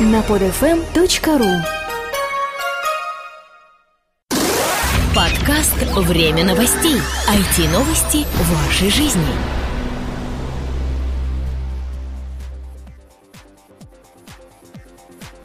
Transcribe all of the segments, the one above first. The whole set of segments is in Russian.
на podfm.ru Подкаст «Время новостей». IT-новости вашей жизни.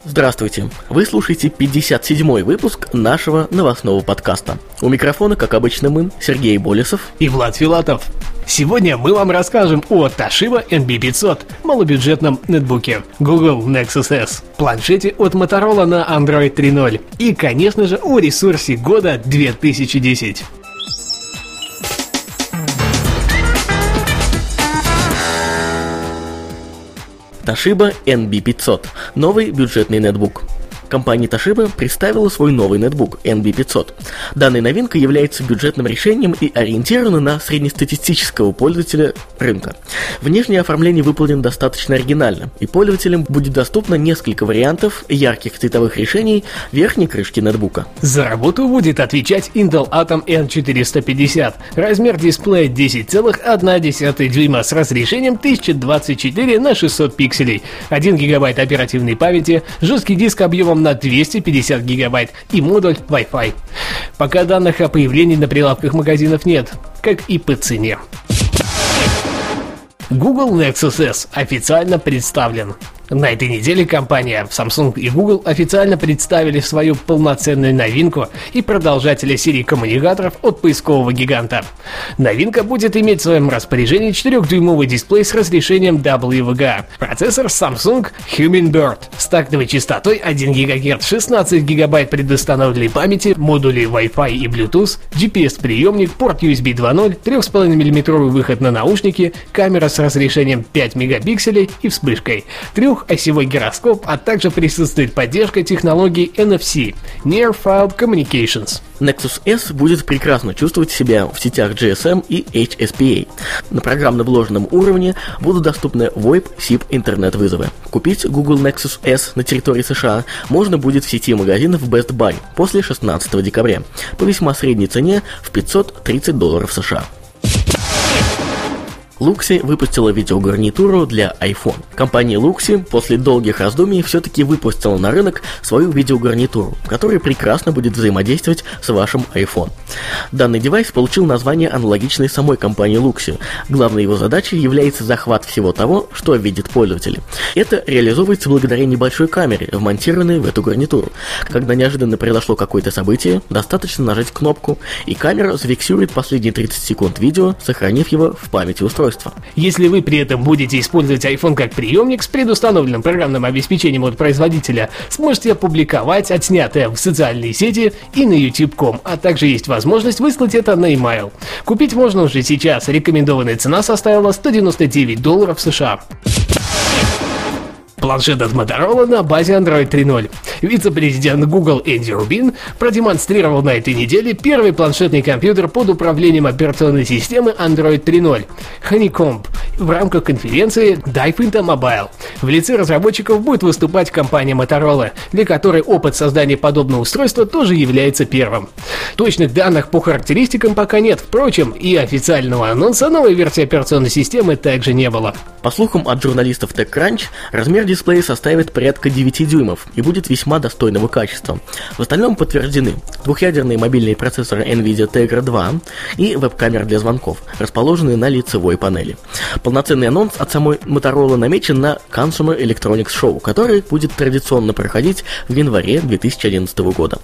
Здравствуйте! Вы слушаете 57-й выпуск нашего новостного подкаста. У микрофона, как обычно, мы, Сергей Болесов и Влад Филатов. Сегодня мы вам расскажем о Toshiba NB500, малобюджетном нетбуке, Google Nexus S, планшете от Motorola на Android 3.0 и, конечно же, о ресурсе года 2010. Toshiba NB500 – новый бюджетный нетбук. Компания Toshiba представила свой новый нетбук NB500. Данная новинка является бюджетным решением и ориентирована на среднестатистического пользователя рынка. Внешнее оформление выполнено достаточно оригинально, и пользователям будет доступно несколько вариантов ярких цветовых решений верхней крышки нетбука. За работу будет отвечать Intel Atom N450. Размер дисплея 10,1 дюйма с разрешением 1024 на 600 пикселей, 1 гигабайт оперативной памяти, жесткий диск объемом на 250 гигабайт и модуль Wi-Fi. Пока данных о появлении на прилавках магазинов нет, как и по цене. Google Nexus S официально представлен. На этой неделе компания Samsung и Google официально представили свою полноценную новинку и продолжатели серии коммуникаторов от поискового гиганта. Новинка будет иметь в своем распоряжении 4-дюймовый дисплей с разрешением WVGA, процессор Samsung Hummingbird с тактовой частотой 1 ГГц, 16 ГБ предустановленной памяти, модули Wi-Fi и Bluetooth, GPS-приемник, порт USB 2.0, 3,5 мм выход на наушники, камера с разрешением 5 мегапикселей и вспышкой, 3 двухосевой гироскоп, а также присутствует поддержка технологии NFC – Near Field Communications. Nexus S будет прекрасно чувствовать себя в сетях GSM и HSPA. На программно-вложенном уровне будут доступны VoIP, SIP, интернет-вызовы. Купить Google Nexus S на территории США можно будет в сети магазинов Best Buy после 16 декабря по весьма средней цене в 530 долларов США. Luxi выпустила видеогарнитуру для iPhone. Компания Luxi после долгих раздумий все-таки выпустила на рынок свою видеогарнитуру, которая прекрасно будет взаимодействовать с вашим iPhone. Данный девайс получил название аналогичной самой компании Luxi. Главной его задачей является захват всего того, что видит пользователь. Это реализовывается благодаря небольшой камере, вмонтированной в эту гарнитуру. Когда неожиданно произошло какое-то событие, достаточно нажать кнопку, и камера зафиксирует последние 30 секунд видео, сохранив его в памяти устройства устройства. Если вы при этом будете использовать iPhone как приемник с предустановленным программным обеспечением от производителя, сможете опубликовать отснятое в социальные сети и на YouTube.com, а также есть возможность выслать это на email. Купить можно уже сейчас, рекомендованная цена составила 199 долларов США. Планшет от Motorola на базе Android 3.0. Вице-президент Google Энди Рубин продемонстрировал на этой неделе первый планшетный компьютер под управлением операционной системы Android 3.0 Honeycomb в рамках конференции Dive into Mobile. В лице разработчиков будет выступать компания Motorola, для которой опыт создания подобного устройства тоже является первым. Точных данных по характеристикам пока нет, впрочем, и официального анонса новой версии операционной системы также не было. По слухам от журналистов TechCrunch, размер дисплея составит порядка 9 дюймов и будет весьма достойного качества. В остальном подтверждены двухъядерные мобильные процессоры NVIDIA Tegra 2 и веб-камера для звонков, расположенные на лицевой панели. Полноценный анонс от самой Motorola намечен на Consumer Electronics Show, который будет традиционно проходить в январе 2011 года.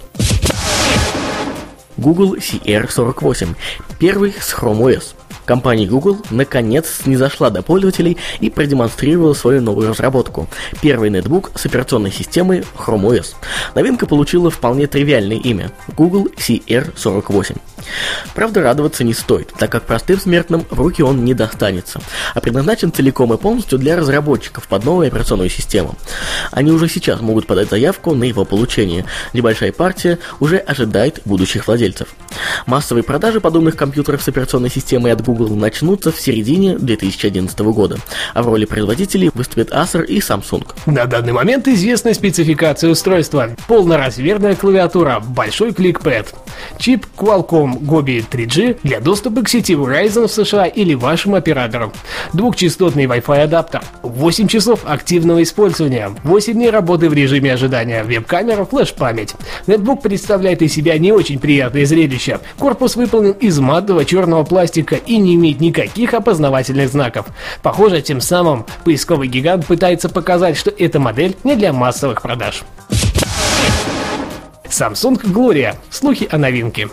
Google CR48, первый с Chrome OS. Компания Google наконец не зашла до пользователей и продемонстрировала свою новую разработку – первый нетбук с операционной системой Chrome OS. Новинка получила вполне тривиальное имя – Google CR48. Правда, радоваться не стоит, так как простым смертным в руки он не достанется, а предназначен целиком и полностью для разработчиков под новую операционную систему. Они уже сейчас могут подать заявку на его получение. Небольшая партия уже ожидает будущих владельцев. Массовые продажи подобных компьютеров с операционной системой от Google начнутся в середине 2011 года, а в роли производителей выступят Acer и Samsung. На данный момент известна спецификация устройства. Полноразмерная клавиатура, большой кликпэд, чип Qualcomm вам Gobi 3G для доступа к сети Verizon в США или вашим операторам. Двухчастотный Wi-Fi адаптер, 8 часов активного использования, 8 дней работы в режиме ожидания, веб-камера, флеш-память. Нетбук представляет из себя не очень приятное зрелище. Корпус выполнен из матового черного пластика и не имеет никаких опознавательных знаков. Похоже, тем самым поисковый гигант пытается показать, что эта модель не для массовых продаж. Samsung Gloria. Слухи о новинке.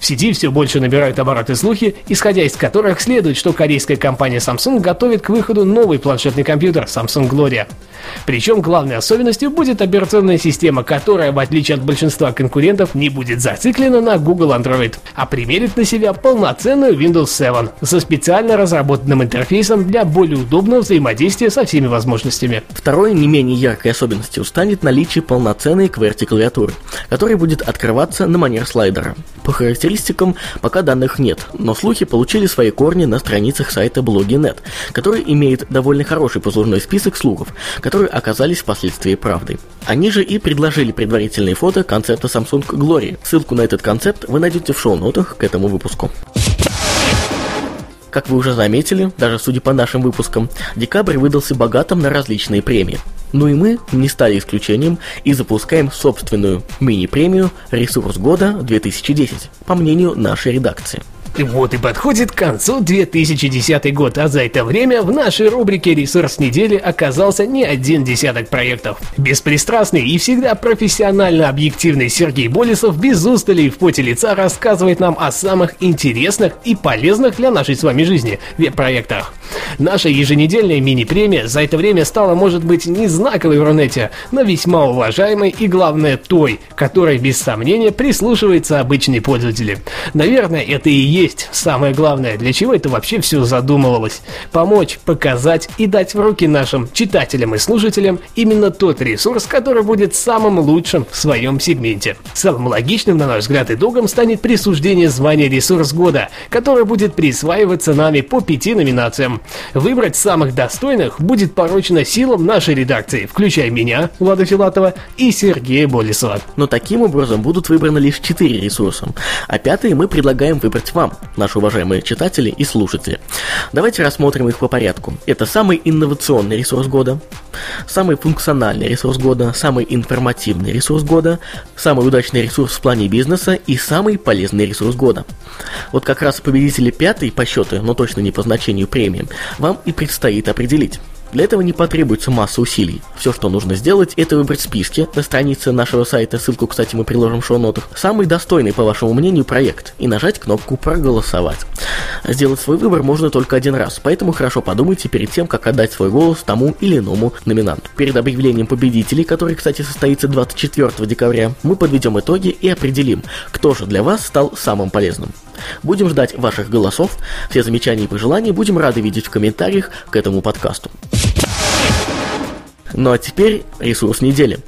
В сети все больше набирают обороты слухи, исходя из которых следует, что корейская компания Samsung готовит к выходу новый планшетный компьютер Samsung Gloria. Причем главной особенностью будет операционная система, которая, в отличие от большинства конкурентов, не будет зациклена на Google Android, а примерит на себя полноценную Windows 7 со специально разработанным интерфейсом для более удобного взаимодействия со всеми возможностями. Второй не менее яркой особенностью станет наличие полноценной QWERTY клавиатуры, которая будет открываться на манер слайдера. По пока данных нет, но слухи получили свои корни на страницах сайта Blogi.net, который имеет довольно хороший послужной список слухов, которые оказались впоследствии правдой. Они же и предложили предварительные фото концепта Samsung Glory. Ссылку на этот концепт вы найдете в шоу-нотах к этому выпуску. Как вы уже заметили, даже судя по нашим выпускам, декабрь выдался богатым на различные премии. Ну и мы не стали исключением и запускаем собственную мини-премию «Ресурс года 2010», по мнению нашей редакции. Вот и подходит к концу 2010 год, а за это время в нашей рубрике «Ресурс недели» оказался не один десяток проектов. Беспристрастный и всегда профессионально объективный Сергей Болесов без устали и в поте лица рассказывает нам о самых интересных и полезных для нашей с вами жизни веб-проектах. Наша еженедельная мини-премия за это время стала, может быть, не знаковой в Рунете, но весьма уважаемой и, главное, той, которой, без сомнения, прислушивается обычный пользователь. Наверное, это и есть самое главное, для чего это вообще все задумывалось. Помочь, показать и дать в руки нашим читателям и слушателям именно тот ресурс, который будет самым лучшим в своем сегменте. Самым логичным, на наш взгляд, итогом станет присуждение звания «Ресурс года», которое будет присваиваться нами по пяти номинациям. Выбрать самых достойных будет поручено силам нашей редакции, включая меня, Влада Филатова, и Сергея Болесова. Но таким образом будут выбраны лишь четыре ресурса, а пятые мы предлагаем выбрать вам, наши уважаемые читатели и слушатели. Давайте рассмотрим их по порядку. Это самый инновационный ресурс года, самый функциональный ресурс года, самый информативный ресурс года, самый удачный ресурс в плане бизнеса и самый полезный ресурс года. Вот как раз победители пятой по счету, но точно не по значению премии, вам и предстоит определить. Для этого не потребуется масса усилий. Все, что нужно сделать, это выбрать списки на странице нашего сайта, ссылку, кстати, мы приложим в шоу-нотах, самый достойный, по вашему мнению, проект, и нажать кнопку «Проголосовать». Сделать свой выбор можно только один раз, поэтому хорошо подумайте перед тем, как отдать свой голос тому или иному номинанту. Перед объявлением победителей, который, кстати, состоится 24 декабря, мы подведем итоги и определим, кто же для вас стал самым полезным. Будем ждать ваших голосов, все замечания и пожелания будем рады видеть в комментариях к этому подкасту. Ну а теперь ресурс недели.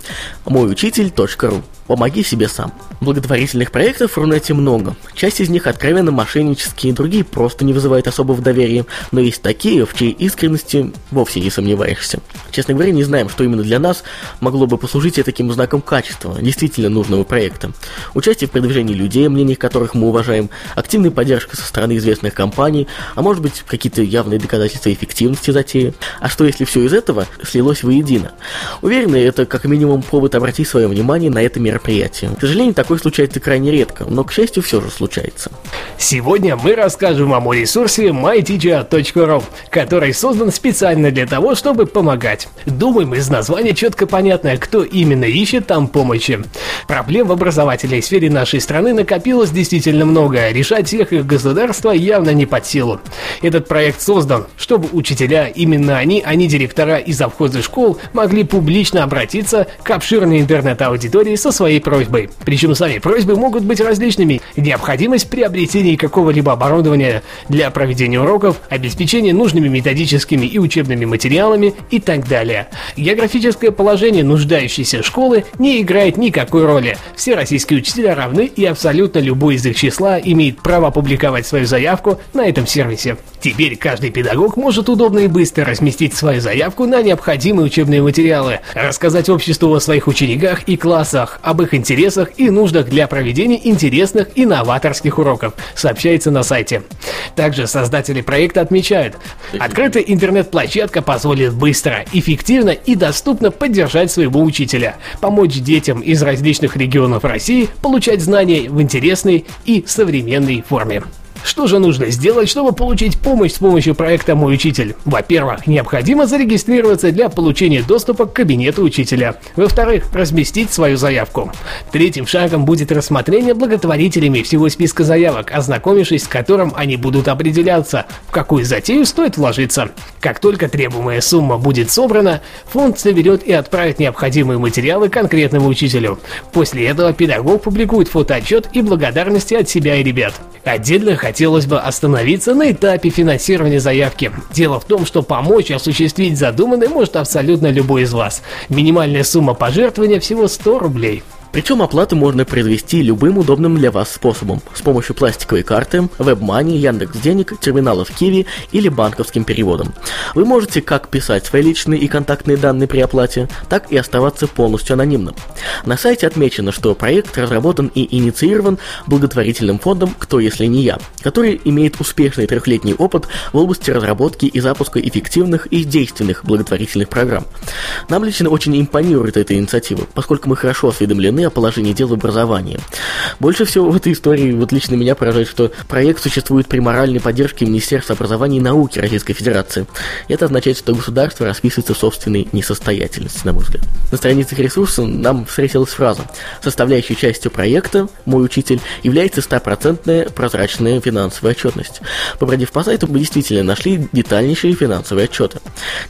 Мойучитель.ру Помоги себе сам. Благотворительных проектов в Рунете много. Часть из них откровенно мошеннические, другие просто не вызывают особого доверия, но есть такие, в чьей искренности вовсе не сомневаешься. Честно говоря, не знаем, что именно для нас могло бы послужить таким знаком качества, действительно нужного проекта. Участие в продвижении людей, мнение которых мы уважаем, активная поддержка со стороны известных компаний, а может быть какие-то явные доказательства эффективности затеи. А что если все из этого слилось воедино? Уверены, это как минимум повод обратить свое внимание на это мероприятие мероприятию. К сожалению, такое случается крайне редко, но, к счастью, все же случается. Сегодня мы расскажем вам о ресурсе myteacher.ru, который создан специально для того, чтобы помогать. Думаем, из названия четко понятно, кто именно ищет там помощи. Проблем в образовательной сфере нашей страны накопилось действительно много, решать всех их государства явно не под силу. Этот проект создан, чтобы учителя, именно они, а не директора и завхозы школ, могли публично обратиться к обширной интернет-аудитории со своей своей просьбой. Причем сами просьбы могут быть различными. Необходимость приобретения какого-либо оборудования для проведения уроков, обеспечение нужными методическими и учебными материалами и так далее. Географическое положение нуждающейся школы не играет никакой роли. Все российские учителя равны и абсолютно любой из их числа имеет право публиковать свою заявку на этом сервисе. Теперь каждый педагог может удобно и быстро разместить свою заявку на необходимые учебные материалы, рассказать обществу о своих учениках и классах, об об их интересах и нуждах для проведения интересных и новаторских уроков, сообщается на сайте. Также создатели проекта отмечают, открытая интернет-площадка позволит быстро, эффективно и доступно поддержать своего учителя, помочь детям из различных регионов России получать знания в интересной и современной форме. Что же нужно сделать, чтобы получить помощь с помощью проекта «Мой учитель»? Во-первых, необходимо зарегистрироваться для получения доступа к кабинету учителя. Во-вторых, разместить свою заявку. Третьим шагом будет рассмотрение благотворителями всего списка заявок, ознакомившись с которым они будут определяться, в какую затею стоит вложиться. Как только требуемая сумма будет собрана, фонд соберет и отправит необходимые материалы конкретному учителю. После этого педагог публикует фотоотчет и благодарности от себя и ребят. Отдельно хотелось бы остановиться на этапе финансирования заявки. Дело в том, что помочь осуществить задуманное может абсолютно любой из вас. Минимальная сумма пожертвования всего 100 рублей. Причем оплату можно произвести любым удобным для вас способом с помощью пластиковой карты, WebMoney, Яндекс.Денег, терминалов Киви или банковским переводом. Вы можете как писать свои личные и контактные данные при оплате, так и оставаться полностью анонимным. На сайте отмечено, что проект разработан и инициирован благотворительным фондом «Кто, если не я», который имеет успешный трехлетний опыт в области разработки и запуска эффективных и действенных благотворительных программ. Нам лично очень импонирует эта инициатива, поскольку мы хорошо осведомлены о положении дел в образовании. Больше всего в этой истории вот лично меня поражает, что проект существует при моральной поддержке Министерства образования и науки Российской Федерации. Это означает, что государство расписывается в собственной несостоятельности, на мой взгляд. На страницах ресурса нам встретилась фраза «Составляющей частью проекта «Мой учитель» является стопроцентная прозрачная финансовая отчетность». Побродив по сайту, мы действительно нашли детальнейшие финансовые отчеты.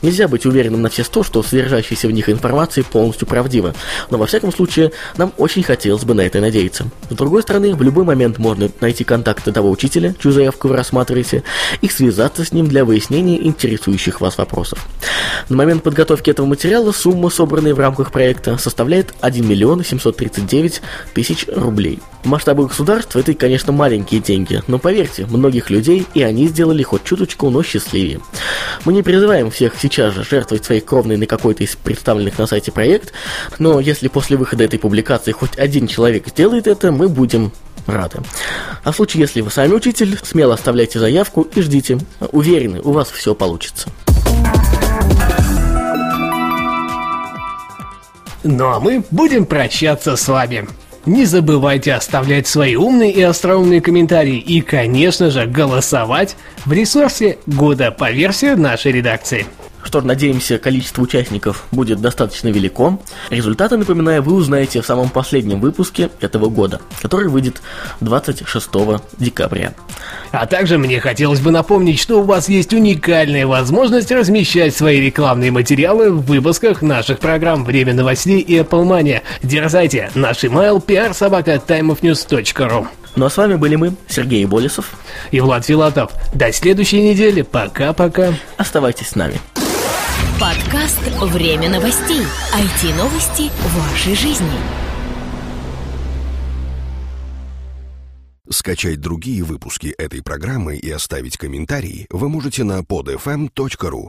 Нельзя быть уверенным на все сто, что содержащаяся в них информация полностью правдива, но во всяком случае нам очень хотелось бы на это надеяться. С другой стороны, в любой момент можно найти контакты того учителя, чью заявку вы рассматриваете, и связаться с ним для выяснения интересующих вас вопросов. На момент подготовки этого материала сумма, собранная в рамках проекта, составляет 1 миллион 739 тысяч рублей. В масштабах государства это, конечно, маленькие деньги, но поверьте, многих людей и они сделали хоть чуточку, но счастливее. Мы не призываем всех сейчас же жертвовать своей кровной на какой-то из представленных на сайте проект, но если после выхода этой публикации хоть один человек сделает это, мы будем рады. А в случае, если вы сами учитель, смело оставляйте заявку и ждите. Уверены, у вас все получится. Ну а мы будем прощаться с вами. Не забывайте оставлять свои умные и остроумные комментарии и, конечно же, голосовать в ресурсе года по версии нашей редакции. Что надеемся, количество участников будет достаточно велико. Результаты, напоминаю, вы узнаете в самом последнем выпуске этого года, который выйдет 26 декабря. А также мне хотелось бы напомнить, что у вас есть уникальная возможность размещать свои рекламные материалы в выпусках наших программ «Время новостей» и Apple Mania. Дерзайте! Наш email prsobaka.timeofnews.ru Ну а с вами были мы, Сергей Болесов и Влад Филатов. До следующей недели. Пока-пока. Оставайтесь с нами. Подкаст «Время новостей». IT-новости вашей жизни. Скачать другие выпуски этой программы и оставить комментарии вы можете на podfm.ru.